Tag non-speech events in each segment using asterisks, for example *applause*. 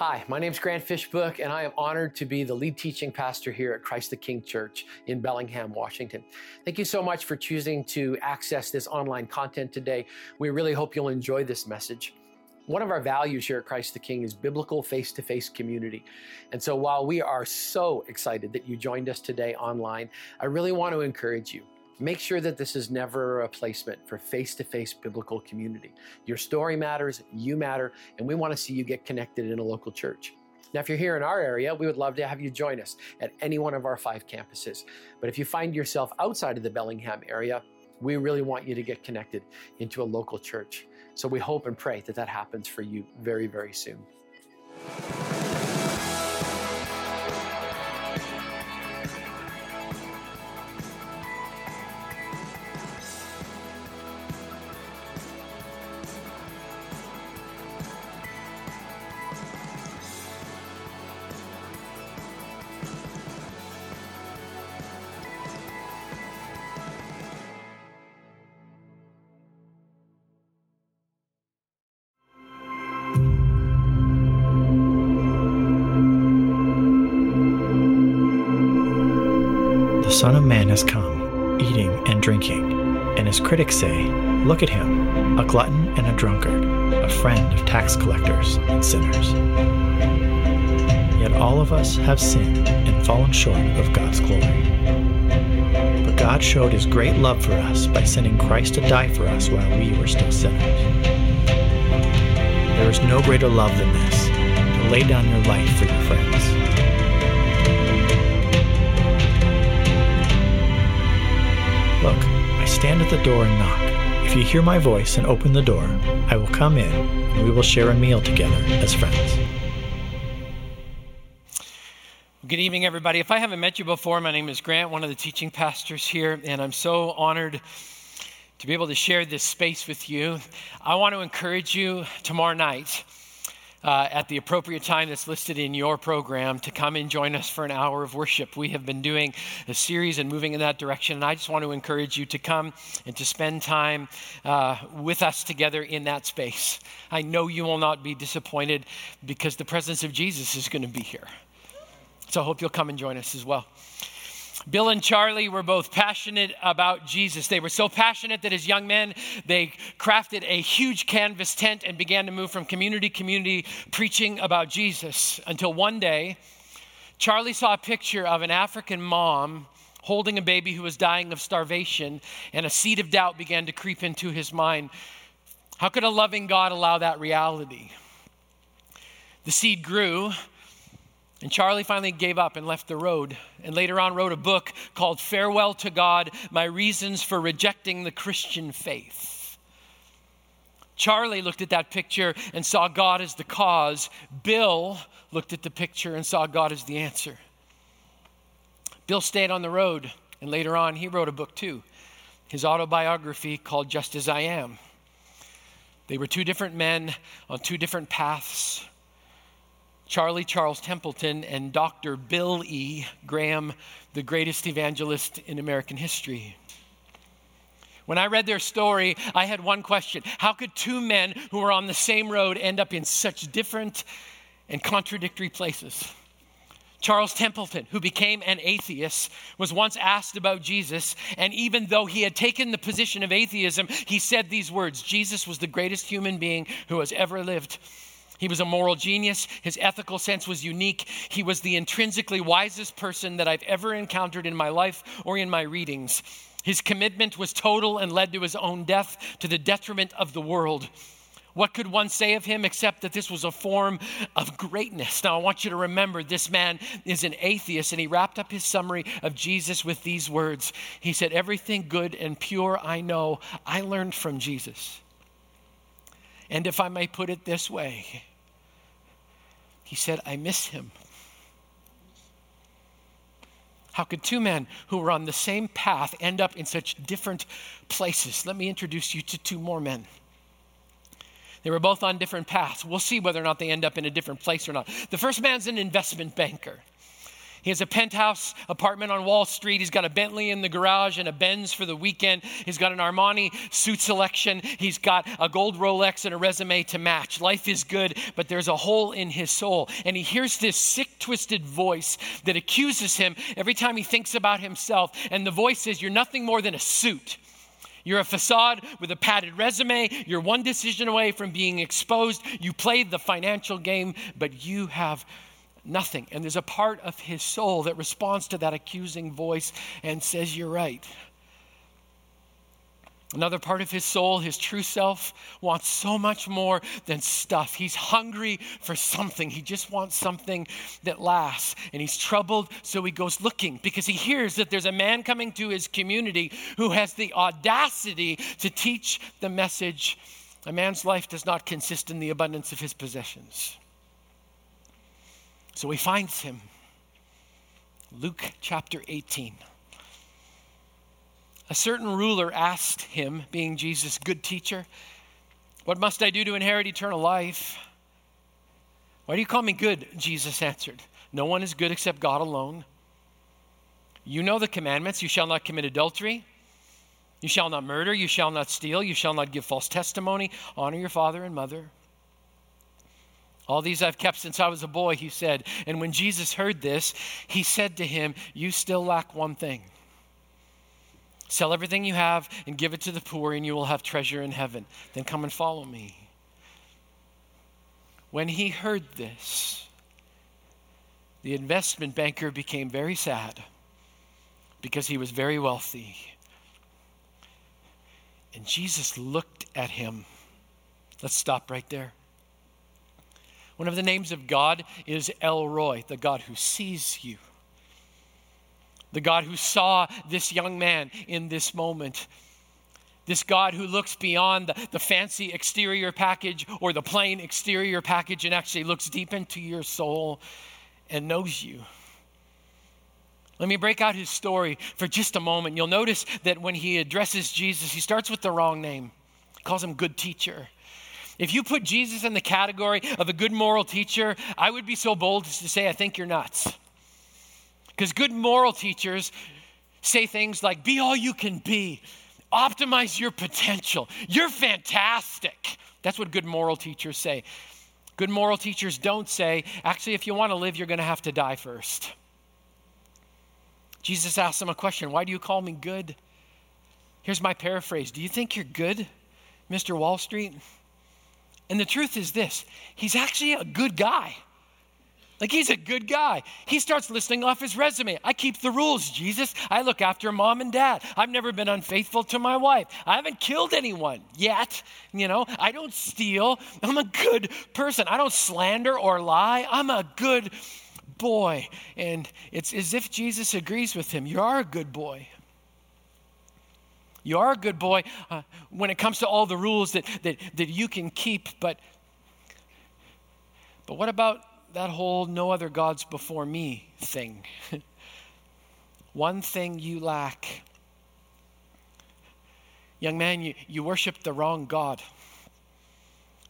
Hi, my name is Grant Fishbook, and I am honored to be the lead teaching pastor here at Christ the King Church in Bellingham, Washington. Thank you so much for choosing to access this online content today. We really hope you'll enjoy this message. One of our values here at Christ the King is biblical face to face community. And so while we are so excited that you joined us today online, I really want to encourage you. Make sure that this is never a replacement for face to face biblical community. Your story matters, you matter, and we want to see you get connected in a local church. Now, if you're here in our area, we would love to have you join us at any one of our five campuses. But if you find yourself outside of the Bellingham area, we really want you to get connected into a local church. So we hope and pray that that happens for you very, very soon. Son of Man has come, eating and drinking, and his critics say, Look at him, a glutton and a drunkard, a friend of tax collectors and sinners. Yet all of us have sinned and fallen short of God's glory. But God showed his great love for us by sending Christ to die for us while we were still sinners. There is no greater love than this, to lay down your life for your friends. Stand at the door and knock. If you hear my voice and open the door, I will come in and we will share a meal together as friends. Good evening, everybody. If I haven't met you before, my name is Grant, one of the teaching pastors here, and I'm so honored to be able to share this space with you. I want to encourage you tomorrow night. Uh, at the appropriate time that's listed in your program to come and join us for an hour of worship. We have been doing a series and moving in that direction, and I just want to encourage you to come and to spend time uh, with us together in that space. I know you will not be disappointed because the presence of Jesus is going to be here. So I hope you'll come and join us as well. Bill and Charlie were both passionate about Jesus. They were so passionate that as young men, they crafted a huge canvas tent and began to move from community to community preaching about Jesus until one day, Charlie saw a picture of an African mom holding a baby who was dying of starvation, and a seed of doubt began to creep into his mind. How could a loving God allow that reality? The seed grew, and Charlie finally gave up and left the road, and later on wrote a book called Farewell to God My Reasons for Rejecting the Christian Faith. Charlie looked at that picture and saw God as the cause. Bill looked at the picture and saw God as the answer. Bill stayed on the road, and later on, he wrote a book too his autobiography called Just As I Am. They were two different men on two different paths. Charlie Charles Templeton and Dr. Bill E. Graham, the greatest evangelist in American history. When I read their story, I had one question How could two men who were on the same road end up in such different and contradictory places? Charles Templeton, who became an atheist, was once asked about Jesus, and even though he had taken the position of atheism, he said these words Jesus was the greatest human being who has ever lived. He was a moral genius. His ethical sense was unique. He was the intrinsically wisest person that I've ever encountered in my life or in my readings. His commitment was total and led to his own death to the detriment of the world. What could one say of him except that this was a form of greatness? Now, I want you to remember this man is an atheist, and he wrapped up his summary of Jesus with these words. He said, Everything good and pure I know, I learned from Jesus. And if I may put it this way, he said, I miss him. How could two men who were on the same path end up in such different places? Let me introduce you to two more men. They were both on different paths. We'll see whether or not they end up in a different place or not. The first man's an investment banker. He has a penthouse apartment on Wall Street. He's got a Bentley in the garage and a Benz for the weekend. He's got an Armani suit selection. He's got a gold Rolex and a resume to match. Life is good, but there's a hole in his soul. And he hears this sick, twisted voice that accuses him every time he thinks about himself. And the voice says, You're nothing more than a suit. You're a facade with a padded resume. You're one decision away from being exposed. You played the financial game, but you have nothing. And there's a part of his soul that responds to that accusing voice and says, You're right. Another part of his soul, his true self, wants so much more than stuff. He's hungry for something. He just wants something that lasts. And he's troubled, so he goes looking because he hears that there's a man coming to his community who has the audacity to teach the message a man's life does not consist in the abundance of his possessions. So he finds him. Luke chapter 18. A certain ruler asked him, being Jesus, good teacher, what must I do to inherit eternal life? Why do you call me good? Jesus answered, No one is good except God alone. You know the commandments you shall not commit adultery, you shall not murder, you shall not steal, you shall not give false testimony, honor your father and mother. All these I've kept since I was a boy, he said. And when Jesus heard this, he said to him, You still lack one thing. Sell everything you have and give it to the poor, and you will have treasure in heaven. Then come and follow me. When he heard this, the investment banker became very sad because he was very wealthy. And Jesus looked at him. Let's stop right there. One of the names of God is El Roi, the God who sees you the God who saw this young man in this moment. This God who looks beyond the, the, fancy exterior package or the plain exterior package and actually looks deep into your soul and knows you. Let me break out his story for just a moment. You'll notice that when he addresses Jesus, he starts with the wrong name. He calls him good teacher. If you put Jesus in the category of a good moral teacher, I would be so bold as to say, I think you're nuts. Because good moral teachers say things like, be all you can be, optimize your potential, you're fantastic. That's what good moral teachers say. Good moral teachers don't say, actually, if you want to live, you're going to have to die first. Jesus asked them a question Why do you call me good? Here's my paraphrase Do you think you're good, Mr. Wall Street? And the truth is this He's actually a good guy. Like he's a good guy. He starts listing off his resume. I keep the rules, Jesus. I look after mom and dad. I've never been unfaithful to my wife. I haven't killed anyone yet. You know, I don't steal. I'm a good person. I don't slander or lie. I'm a good boy. And it's as if Jesus agrees with him. You are a good boy. You are a good boy uh, when it comes to all the rules that, that, that you can keep, but, but what about that whole no other gods before me thing. *laughs* One thing you lack. Young man, you, you worship the wrong God.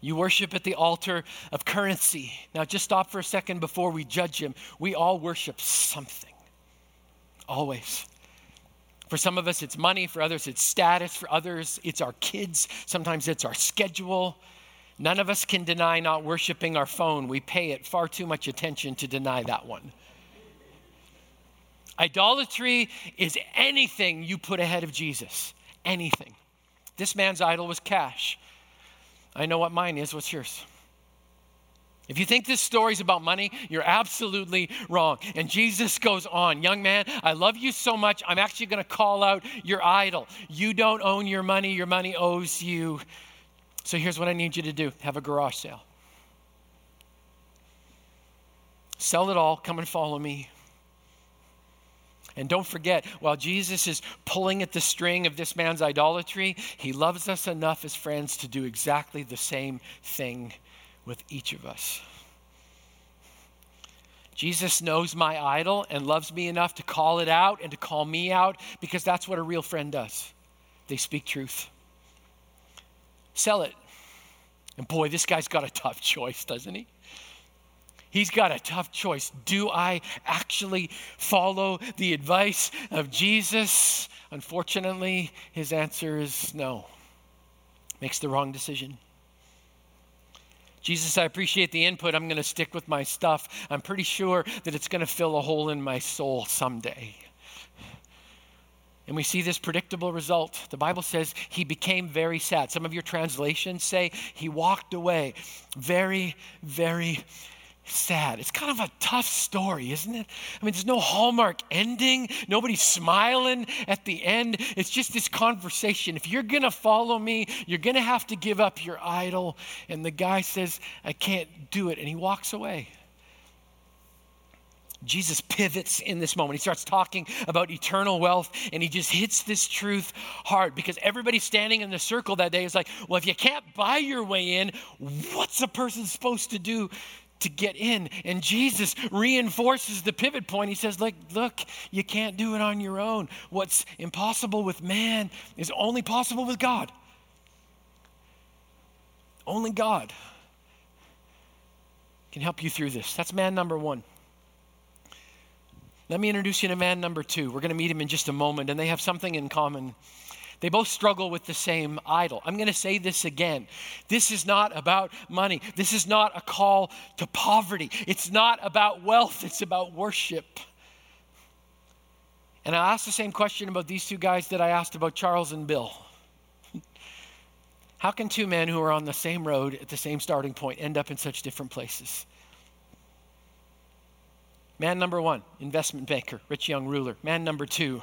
You worship at the altar of currency. Now, just stop for a second before we judge him. We all worship something, always. For some of us, it's money. For others, it's status. For others, it's our kids. Sometimes it's our schedule. None of us can deny not worshiping our phone. We pay it far too much attention to deny that one. Idolatry is anything you put ahead of Jesus. Anything. This man's idol was cash. I know what mine is. What's yours? If you think this story's about money, you're absolutely wrong. And Jesus goes on, Young man, I love you so much, I'm actually going to call out your idol. You don't own your money, your money owes you. So here's what I need you to do have a garage sale. Sell it all, come and follow me. And don't forget, while Jesus is pulling at the string of this man's idolatry, he loves us enough as friends to do exactly the same thing with each of us. Jesus knows my idol and loves me enough to call it out and to call me out because that's what a real friend does. They speak truth. Sell it. And boy, this guy's got a tough *laughs* choice, doesn't he? He's got a tough choice. Do I actually follow the advice of Jesus? Unfortunately, his answer is no. Makes the wrong decision. Jesus, I appreciate the input. I'm going to stick with my stuff. I'm pretty sure that it's going to fill a hole in my soul someday. And we see this predictable result. The Bible says he became very sad. Some of your translations say he walked away very, very sad. It's kind of a tough story, isn't it? I mean, there's no hallmark ending, nobody's smiling at the end. It's just this conversation. If you're going to follow me, you're going to have to give up your idol. And the guy says, I can't do it. And he walks away. Jesus pivots in this moment. He starts talking about eternal wealth and he just hits this truth hard because everybody standing in the circle that day is like, well, if you can't buy your way in, what's a person supposed to do to get in. And Jesus reinforces the pivot point. He says, Look, look, you can't do it on your own. What's impossible with man is only possible with God. Only God can help you through this. That's man number one. Let me introduce you to man number two. We're going to meet him in just a moment, and they have something in common. They both struggle with the same idol. I'm going to say this again. This is not about money. This is not a call to poverty. It's not about wealth. It's about worship. And I asked the same question about these two guys that I asked about Charles and Bill. How can two men who are on the same road at the same starting point end up in such different places? Man number one, investment banker, rich young ruler. Man number two,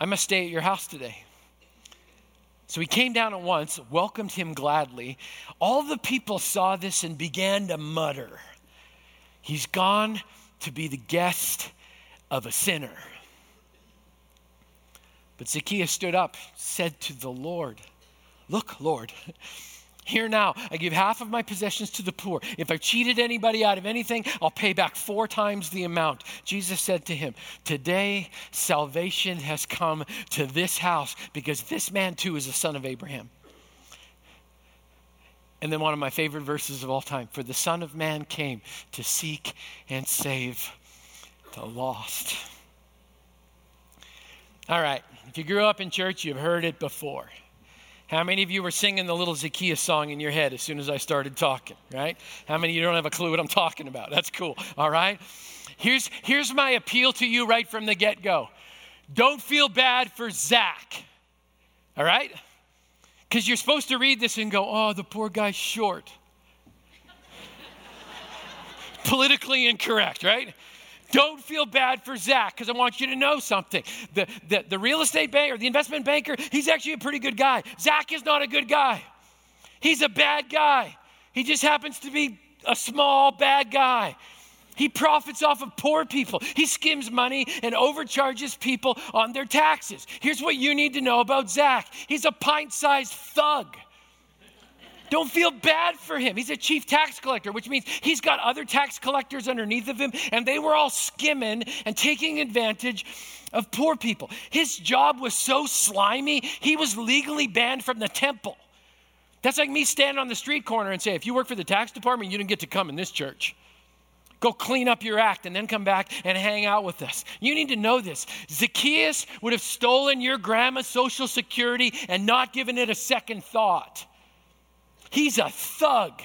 I must stay at your house today. So he came down at once, welcomed him gladly. All the people saw this and began to mutter, He's gone to be the guest of a sinner. But Zacchaeus stood up, said to the Lord, Look, Lord, here now, I give half of my possessions to the poor. If I cheated anybody out of anything, I'll pay back four times the amount. Jesus said to him, Today salvation has come to this house because this man too is a son of Abraham. And then one of my favorite verses of all time For the Son of Man came to seek and save the lost. All right, if you grew up in church, you've heard it before. How many of you were singing the little Zacchaeus song in your head as soon as I started talking, right? How many of you don't have a clue what I'm talking about? That's cool, all right? Here's, here's my appeal to you right from the get go don't feel bad for Zach, all right? Because you're supposed to read this and go, oh, the poor guy's short. *laughs* Politically incorrect, right? Don't feel bad for Zach because I want you to know something. The, the, the real estate banker, the investment banker, he's actually a pretty good guy. Zach is not a good guy. He's a bad guy. He just happens to be a small bad guy. He profits off of poor people. He skims money and overcharges people on their taxes. Here's what you need to know about Zach he's a pint sized thug. Don't feel bad for him. He's a chief tax collector, which means he's got other tax collectors underneath of him, and they were all skimming and taking advantage of poor people. His job was so slimy, he was legally banned from the temple. That's like me standing on the street corner and say, if you work for the tax department, you didn't get to come in this church. Go clean up your act and then come back and hang out with us. You need to know this. Zacchaeus would have stolen your grandma's social security and not given it a second thought. He's a thug.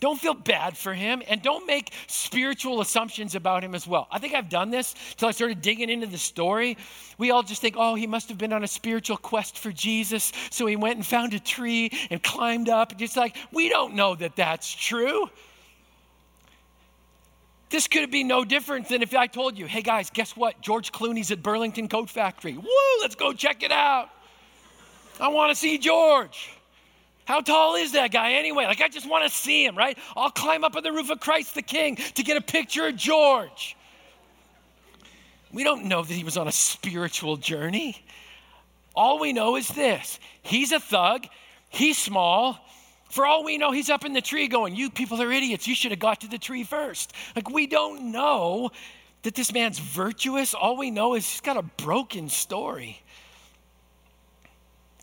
Don't feel bad for him and don't make spiritual assumptions about him as well. I think I've done this till I started digging into the story. We all just think, oh, he must have been on a spiritual quest for Jesus. So he went and found a tree and climbed up. Just like, we don't know that that's true. This could be no different than if I told you, hey guys, guess what? George Clooney's at Burlington Coat Factory. Woo, let's go check it out. I want to see George. How tall is that guy anyway? Like, I just want to see him, right? I'll climb up on the roof of Christ the King to get a picture of George. We don't know that he was on a spiritual journey. All we know is this he's a thug, he's small. For all we know, he's up in the tree going, You people are idiots. You should have got to the tree first. Like, we don't know that this man's virtuous. All we know is he's got a broken story.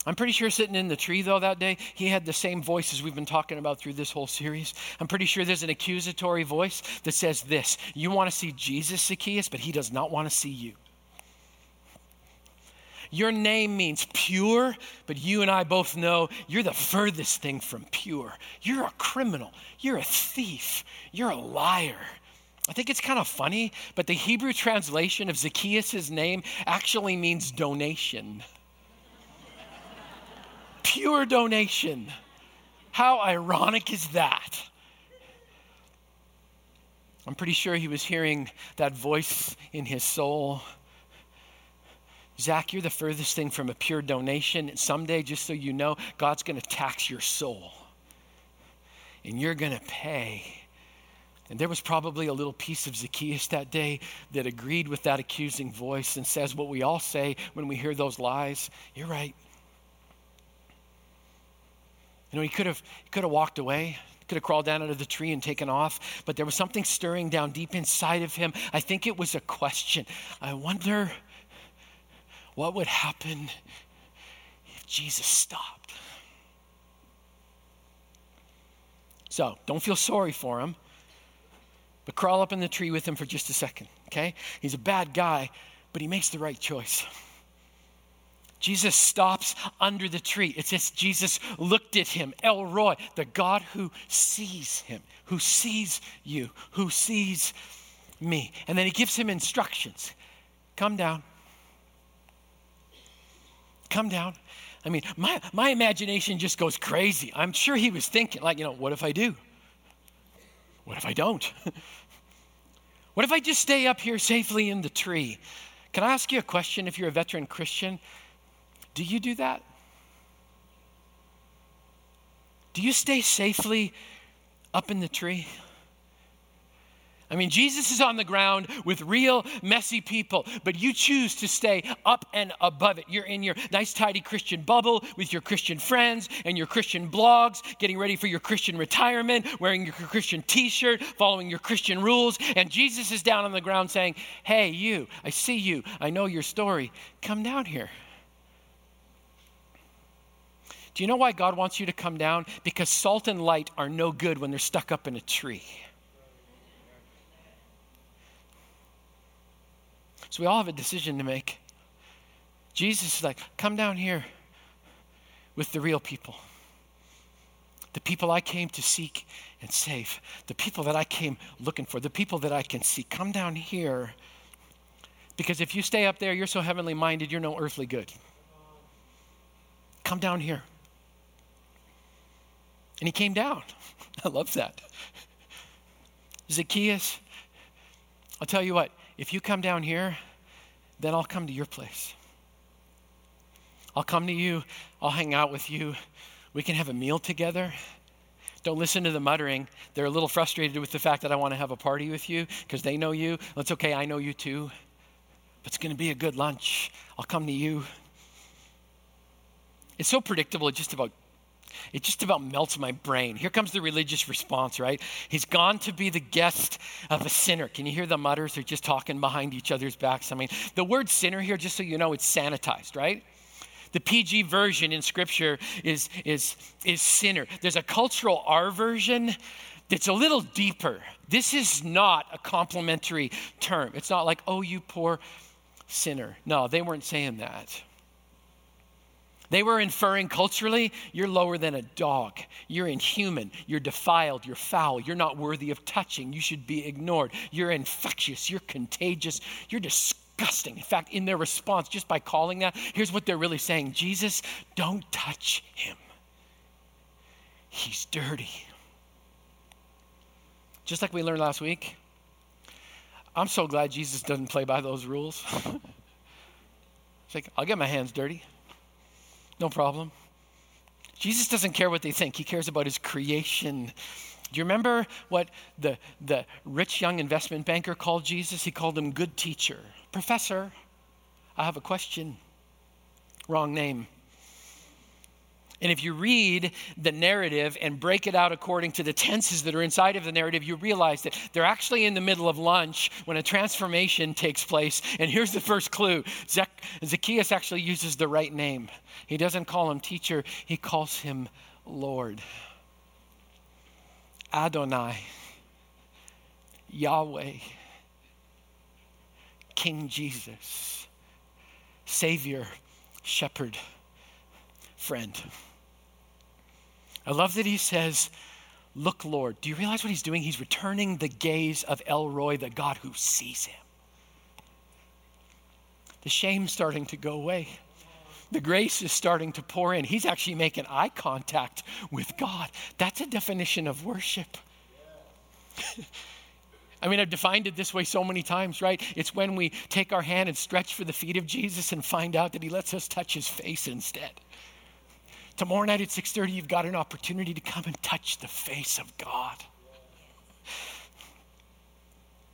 I'm pretty sure sitting in the tree, though, that day, he had the same voices we've been talking about through this whole series. I'm pretty sure there's an accusatory voice that says this You want to see Jesus, Zacchaeus, but he does not want to see you. Your name means pure, but you and I both know you're the furthest thing from pure. You're a criminal. You're a thief. You're a liar. I think it's kind of funny, but the Hebrew translation of Zacchaeus' name actually means donation. Pure donation. How ironic is that? I'm pretty sure he was hearing that voice in his soul. Zach, you're the furthest thing from a pure donation. Someday, just so you know, God's going to tax your soul. And you're going to pay. And there was probably a little piece of Zacchaeus that day that agreed with that accusing voice and says what we all say when we hear those lies. You're right. You know, he could have he could have walked away, could have crawled down out of the tree and taken off, but there was something stirring down deep inside of him. I think it was a question. I wonder what would happen if Jesus stopped? So don't feel sorry for him, but crawl up in the tree with him for just a second, okay? He's a bad guy, but he makes the right choice. Jesus stops under the tree. It says Jesus looked at him, El Roi, the God who sees him, who sees you, who sees me. And then he gives him instructions come down, come down. I mean, my, my imagination just goes crazy. I'm sure he was thinking, like, you know, what if I do? What if I don't? *laughs* what if I just stay up here safely in the tree? Can I ask you a question if you're a veteran Christian? Do you do that? Do you stay safely up in the tree? I mean, Jesus is on the ground with real messy people, but you choose to stay up and above it. You're in your nice, tidy Christian bubble with your Christian friends and your Christian blogs, getting ready for your Christian retirement, wearing your Christian t shirt, following your Christian rules. And Jesus is down on the ground saying, Hey, you, I see you, I know your story. Come down here. Do you know why God wants you to come down? Because salt and light are no good when they're stuck up in a tree. So we all have a decision to make. Jesus is like, come down here with the real people. The people I came to seek and save. The people that I came looking for. The people that I can see. Come down here. Because if you stay up there, you're so heavenly minded, you're no earthly good. Come down here. And he came down. *laughs* I love that. Zacchaeus, I'll tell you what, if you come down here, then I'll come to your place. I'll come to you. I'll hang out with you. We can have a meal together. Don't listen to the muttering. They're a little frustrated with the fact that I want to have a party with you because they know you. That's okay, I know you too. But it's going to be a good lunch. I'll come to you. It's so predictable, it just about it just about melts my brain. Here comes the religious response, right? He's gone to be the guest of a sinner. Can you hear the mutters? They're just talking behind each other's backs. I mean, the word sinner here, just so you know, it's sanitized, right? The PG version in Scripture is, is, is sinner. There's a cultural R version that's a little deeper. This is not a complimentary term. It's not like, oh, you poor sinner. No, they weren't saying that. They were inferring culturally, you're lower than a dog. You're inhuman. You're defiled. You're foul. You're not worthy of touching. You should be ignored. You're infectious. You're contagious. You're disgusting. In fact, in their response, just by calling that, here's what they're really saying Jesus, don't touch him. He's dirty. Just like we learned last week, I'm so glad Jesus doesn't play by those rules. *laughs* it's like, I'll get my hands dirty. No problem. Jesus doesn't care what they think, he cares about his creation. Do you remember what the, the rich young investment banker called Jesus? He called him good teacher. Professor, I have a question. Wrong name. And if you read the narrative and break it out according to the tenses that are inside of the narrative, you realize that they're actually in the middle of lunch when a transformation takes place. And here's the first clue Zacchaeus actually uses the right name. He doesn't call him teacher, he calls him Lord. Adonai, Yahweh, King Jesus, Savior, Shepherd, Friend. I love that he says, Look, Lord. Do you realize what he's doing? He's returning the gaze of El Roi, the God who sees him. The shame's starting to go away. The grace is starting to pour in. He's actually making eye contact with God. That's a definition of worship. *laughs* I mean, I've defined it this way so many times, right? It's when we take our hand and stretch for the feet of Jesus and find out that he lets us touch his face instead. Tomorrow night at 6:30 you've got an opportunity to come and touch the face of God.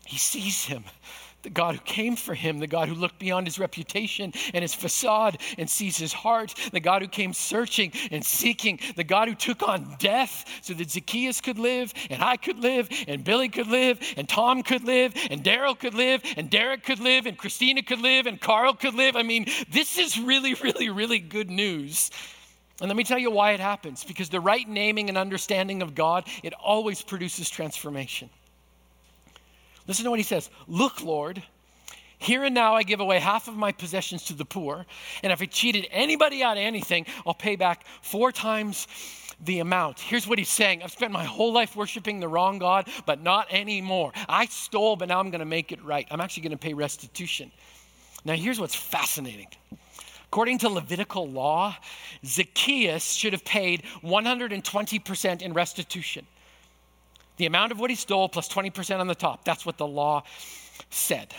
He sees him the God who came for him, the God who looked beyond his reputation and his facade and sees his heart, the God who came searching and seeking, the God who took on death so that Zacchaeus could live and I could live and Billy could live and Tom could live and Daryl could live and Derek could live and Christina could live and Carl could live. I mean, this is really, really, really good news. And let me tell you why it happens because the right naming and understanding of God, it always produces transformation. Listen to what he says Look, Lord, here and now I give away half of my possessions to the poor, and if I cheated anybody out of anything, I'll pay back four times the amount. Here's what he's saying I've spent my whole life worshiping the wrong God, but not anymore. I stole, but now I'm going to make it right. I'm actually going to pay restitution. Now, here's what's fascinating. According to Levitical law, Zacchaeus should have paid 120% in restitution. The amount of what he stole plus 20% on the top. That's what the law said.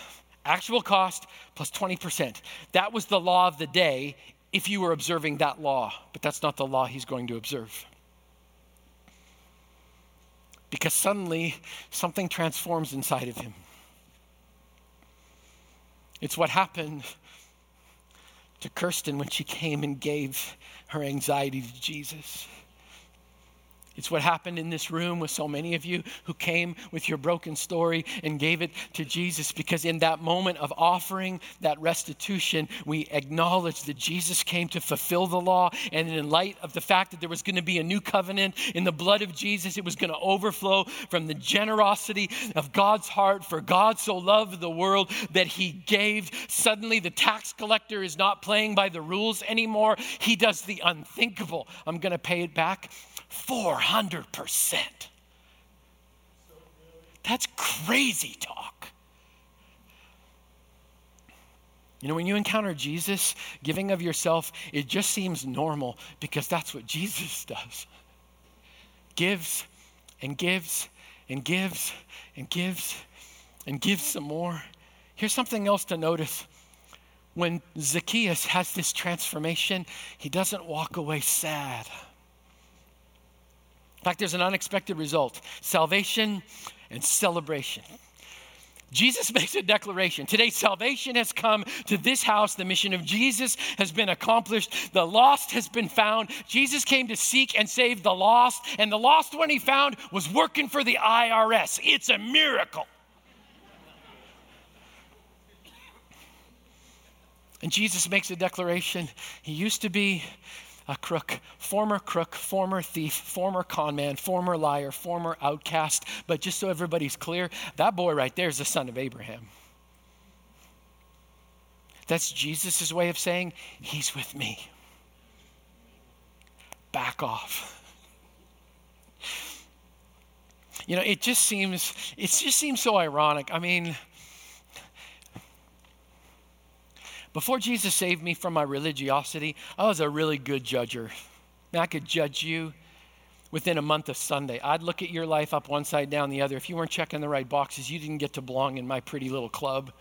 Actual cost plus 20%. That was the law of the day if you were observing that law, but that's not the law he's going to observe. Because suddenly something transforms inside of him. It's what happened to Kirsten when she came and gave her anxiety to Jesus. It's what happened in this room with so many of you who came with your broken story and gave it to Jesus because in that moment of offering that restitution, we acknowledged that Jesus came to fulfill the law. And in light of the fact that there was going to be a new covenant in the blood of Jesus, it was going to overflow from the generosity of God's heart. For God so loved the world that he gave. Suddenly, the tax collector is not playing by the rules anymore, he does the unthinkable. I'm going to pay it back 400%. That's crazy talk. You know, when you encounter Jesus, giving of yourself, it just seems normal because that's what Jesus *laughs* does. Gives and gives and gives and gives and gives some more. Here's something else to notice. When Zacchaeus has this transformation, he doesn't walk away sad. In fact, there's an unexpected result salvation and celebration. Jesus *laughs* makes a declaration. Today, salvation has come to this house. The mission of Jesus has been accomplished. The lost has been found. Jesus came to seek and save the lost, and the lost one he found was working for the IRS. It's a miracle. And Jesus makes a declaration. He used to be a crook, former crook, former thief, former conman, former liar, former outcast. But just so everybody's clear, that boy right there is the son of Abraham. That's Jesus' way of saying, He's with me. Back off. You know, it just seems, it just seems so ironic. I mean, Before Jesus saved me from my religiosity, I was a really good judger. I could judge you within a month of Sunday. I'd look at your life up one side, down the other. If you weren't checking the right boxes, you didn't get to belong in my pretty little club.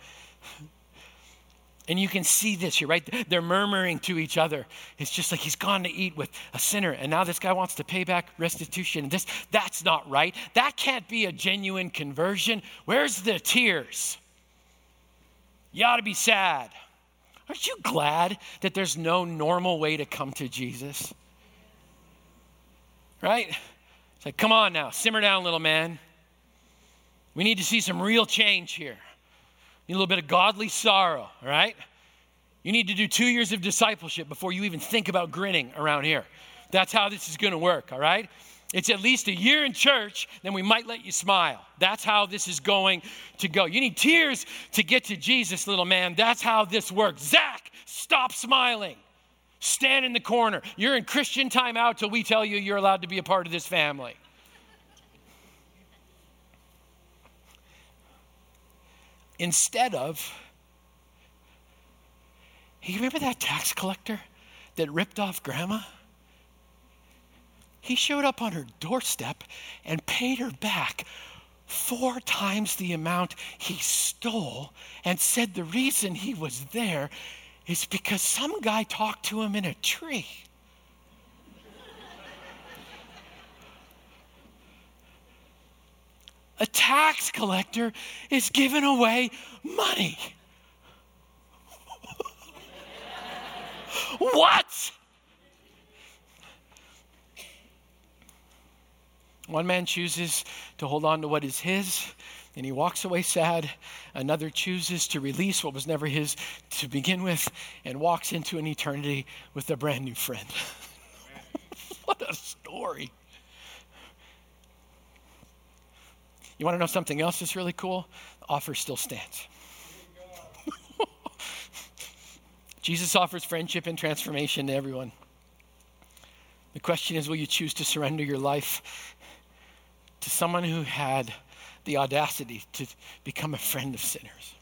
And you can see this here, right? They're murmuring to each other. It's just like he's gone to eat with a sinner, and now this guy wants to pay back restitution. This, that's not right. That can't be a genuine conversion. Where's the tears? You ought to be sad. Aren't you glad that there's no normal way to come to Jesus? Right? It's like, come on now, simmer down, little man. We need to see some real change here. Need a little bit of godly sorrow, all right? You need to do two years of discipleship before you even think about grinning around here. That's how this is going to work, all right? It's at least a year in church, then we might let you smile. That's how this is going to go. You need tears to get to Jesus, little man. That's how this works. Zach, stop smiling. Stand in the corner. You're in Christian timeout till we tell you you're allowed to be a part of this family. Instead of, you remember that tax collector that ripped off grandma? He showed up on her doorstep and paid her back four times the amount he stole and said the reason he was there is because some guy talked to him in a tree. a tax collector is giving away money. *laughs* what? One man chooses to hold on to what is his, and he walks away sad. Another chooses to release what was never his to begin with and walks into an eternity with a brand new friend. *laughs* what a story. You want to know something else that's really cool? The offer still stands. *laughs* Jesus offers friendship and transformation to everyone. The question is will you choose to surrender your life to someone who had the audacity to become a friend of sinners?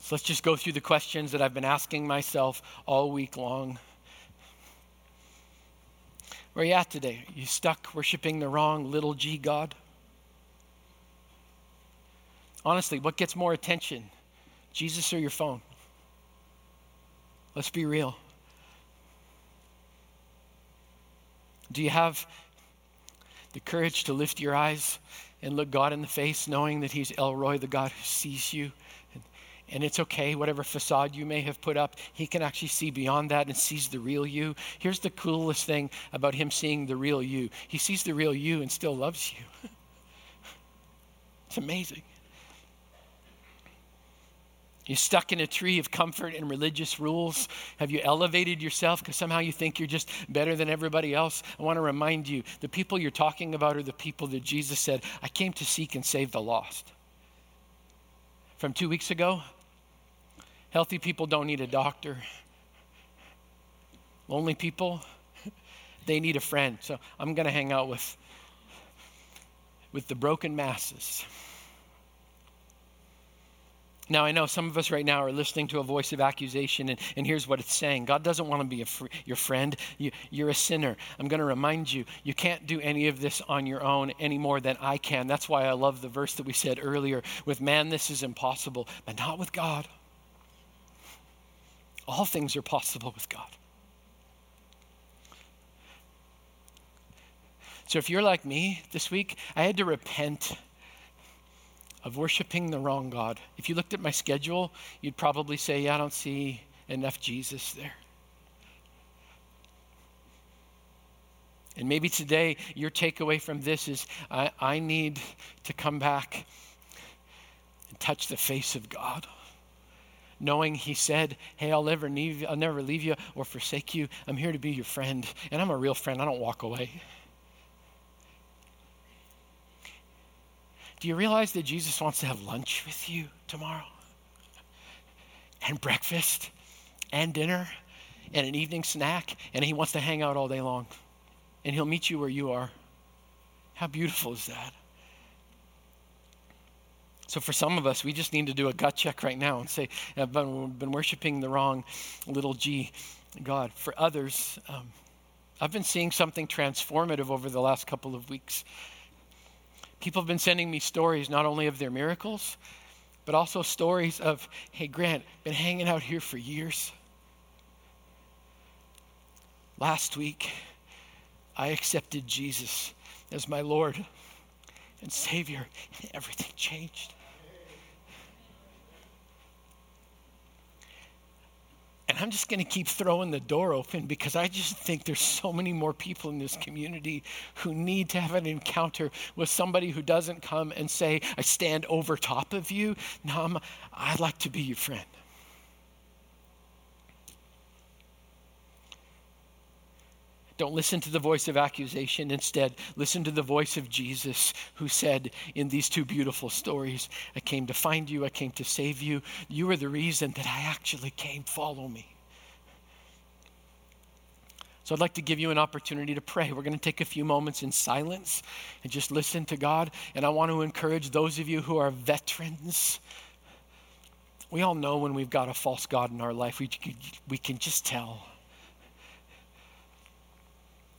So let's just go through the questions that I've been asking myself all week long. Where are you at today? Are you stuck worshiping the wrong little g God? Honestly, what gets more attention, Jesus or your phone? Let's be real. Do you have the courage to lift your eyes and look God in the face, knowing that He's El Roi, the God who sees you and it's okay, whatever facade you may have put up, he can actually see beyond that and sees the real you. Here's the coolest thing about him seeing the real you he sees the real you and still loves you. *laughs* it's amazing. You stuck in a tree of comfort and religious rules? Have you elevated yourself because somehow you think you're just better than everybody else? I want to remind you the people you're talking about are the people that Jesus said, I came to seek and save the lost. From two weeks ago, Healthy people don't need a doctor. Lonely people, they need a friend. So I'm going to hang out with, with the broken masses. Now, I know some of us right now are listening to a voice of accusation, and, and here's what it's saying God doesn't want to be fr- your friend. You, you're a sinner. I'm going to remind you, you can't do any of this on your own any more than I can. That's why I love the verse that we said earlier with man, this is impossible, but not with God. All things are possible with God. So if you're like me this week, I had to repent of worshiping the wrong God. If you looked at my schedule, you'd probably say, yeah, I don't see enough Jesus there. And maybe today your takeaway from this is I, I need to come back and touch the face of God knowing he said, Hey, I'll never, leave, I'll never leave you or forsake you. I'm here to be your friend. And I'm a real friend, I don't walk away. Do you realize that Jesus wants to have lunch with you tomorrow? And breakfast and dinner and an evening snack, and he wants to hang out all day long. And he'll meet you where you are. How beautiful is that? So for some of us, we just need to do a gut check right now and say, I've been, been worshiping the wrong little g God. For others, um, I've been seeing something transformative over the last couple of weeks. People have been sending me stories not only of their miracles, but also stories of, hey, Grant, been hanging out here for years. Last week, I accepted Jesus as my Lord and Savior, and everything changed. I'm just going to keep throwing the door open because I just think there's so many more people in this community who need to have an encounter with somebody who doesn't come and say, I stand over top of you. No, I'm, I'd like to be your friend. Don't listen to the voice of accusation. Instead, listen to the voice of Jesus, who said in these two beautiful stories I came to find you, I came to save you. You are the reason that I actually came. Follow me. So I'd like to give you an opportunity to pray. We're going to take a few moments in silence and just listen to God. And I want to encourage those of you who are veterans. We all know when we've got a false God in our life, we, we can just tell.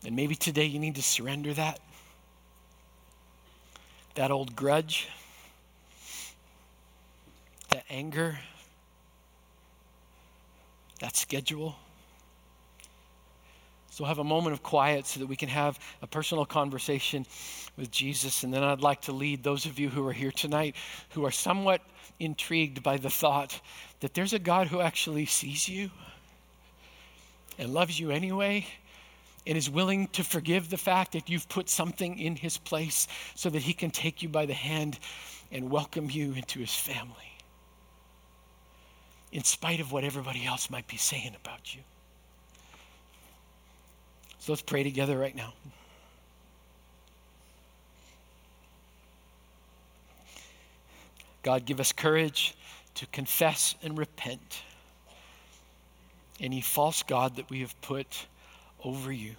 And maybe today you need to surrender that. That old grudge, that anger, that schedule. So, have a moment of quiet so that we can have a personal conversation with Jesus. And then I'd like to lead those of you who are here tonight who are somewhat intrigued by the thought that there's a God who actually sees you and loves you anyway and is willing to forgive the fact that you've put something in his place so that he can take you by the hand and welcome you into his family, in spite of what everybody else might be saying about you. So let's pray together right now. God, give us courage to confess and repent any false God that we have put over you.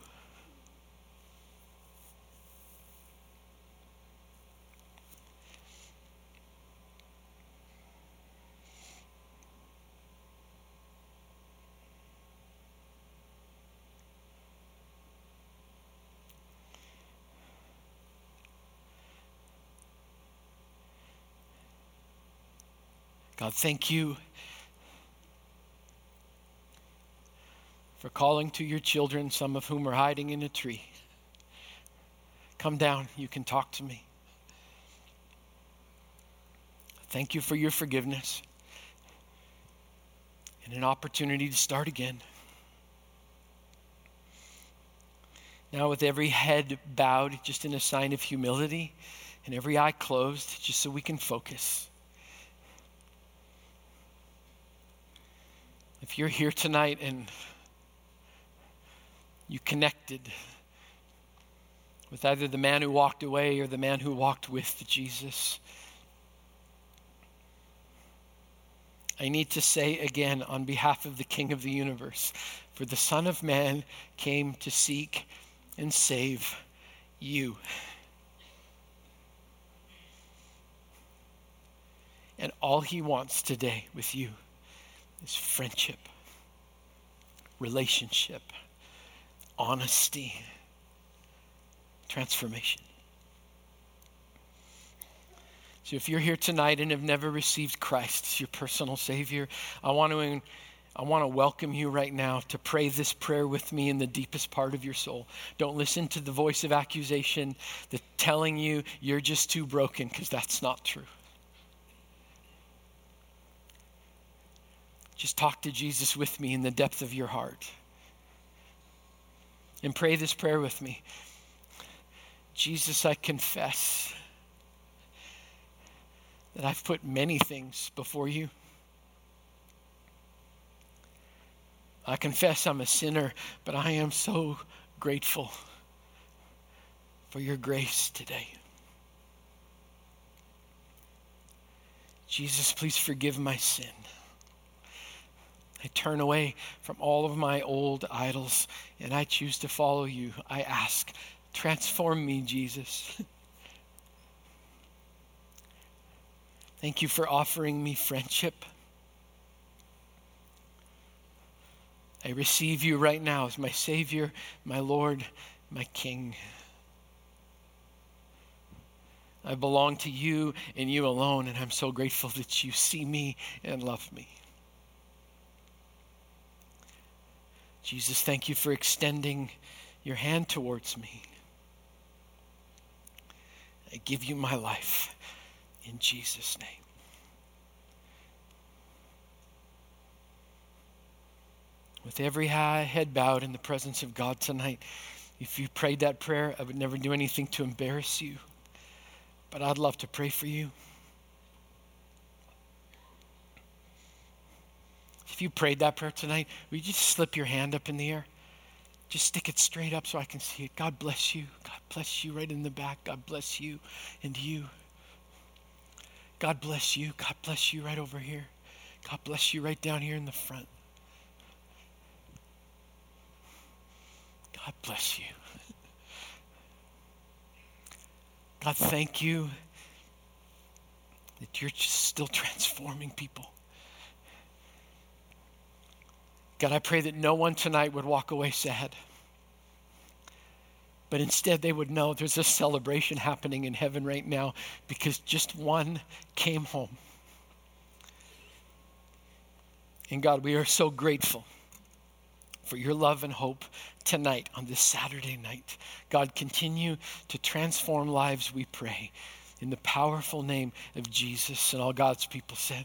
God, thank you for calling to your children, some of whom are hiding in a tree. Come down, you can talk to me. Thank you for your forgiveness and an opportunity to start again. Now, with every head bowed, just in a sign of humility, and every eye closed, just so we can focus. If you're here tonight and you connected with either the man who walked away or the man who walked with Jesus. I need to say again on behalf of the King of the universe, for the Son of Man came to seek and save you. And all he wants today with you is friendship, relationship honesty, transformation. So if you're here tonight and have never received Christ as your personal Savior, I want to. I want to welcome you right now to pray this prayer with me in the deepest part of your soul. Don't listen to the voice of accusation that's telling you you're just too broken, because that's not true. Just talk to Jesus with me in the depth of your heart and pray this prayer with me. Jesus, I confess that I've put many things before you. I confess I'm a sinner, but I am so grateful for your grace today. Jesus, please forgive my sin. I turn away from all of my old idols and I choose to follow you. I ask, transform me, Jesus. *laughs* Thank you for offering me friendship. I receive you right now as my Savior, my Lord, my King. I belong to you and you alone, and I'm so grateful that you see me and love me. Jesus, thank you for extending your hand towards me. I give you my life in Jesus' name. With every high head bowed in the presence of God tonight, if you prayed that prayer, I would never do anything to embarrass you, but I'd love to pray for you. If you prayed that prayer tonight, would you just slip your hand up in the air? Just stick it straight up so I can see it. God bless you. God bless you right in the back. God bless you and you. God bless you. God bless you right over here. God bless you right down here in the front. God bless you. God, thank you that you're just still transforming people. God, I pray that no one tonight would walk away sad, but instead they would know there's a celebration happening in heaven right now because just one came home. And God, we are so grateful for your love and hope tonight on this Saturday night. God, continue to transform lives, we pray, in the powerful name of Jesus. And all God's people said,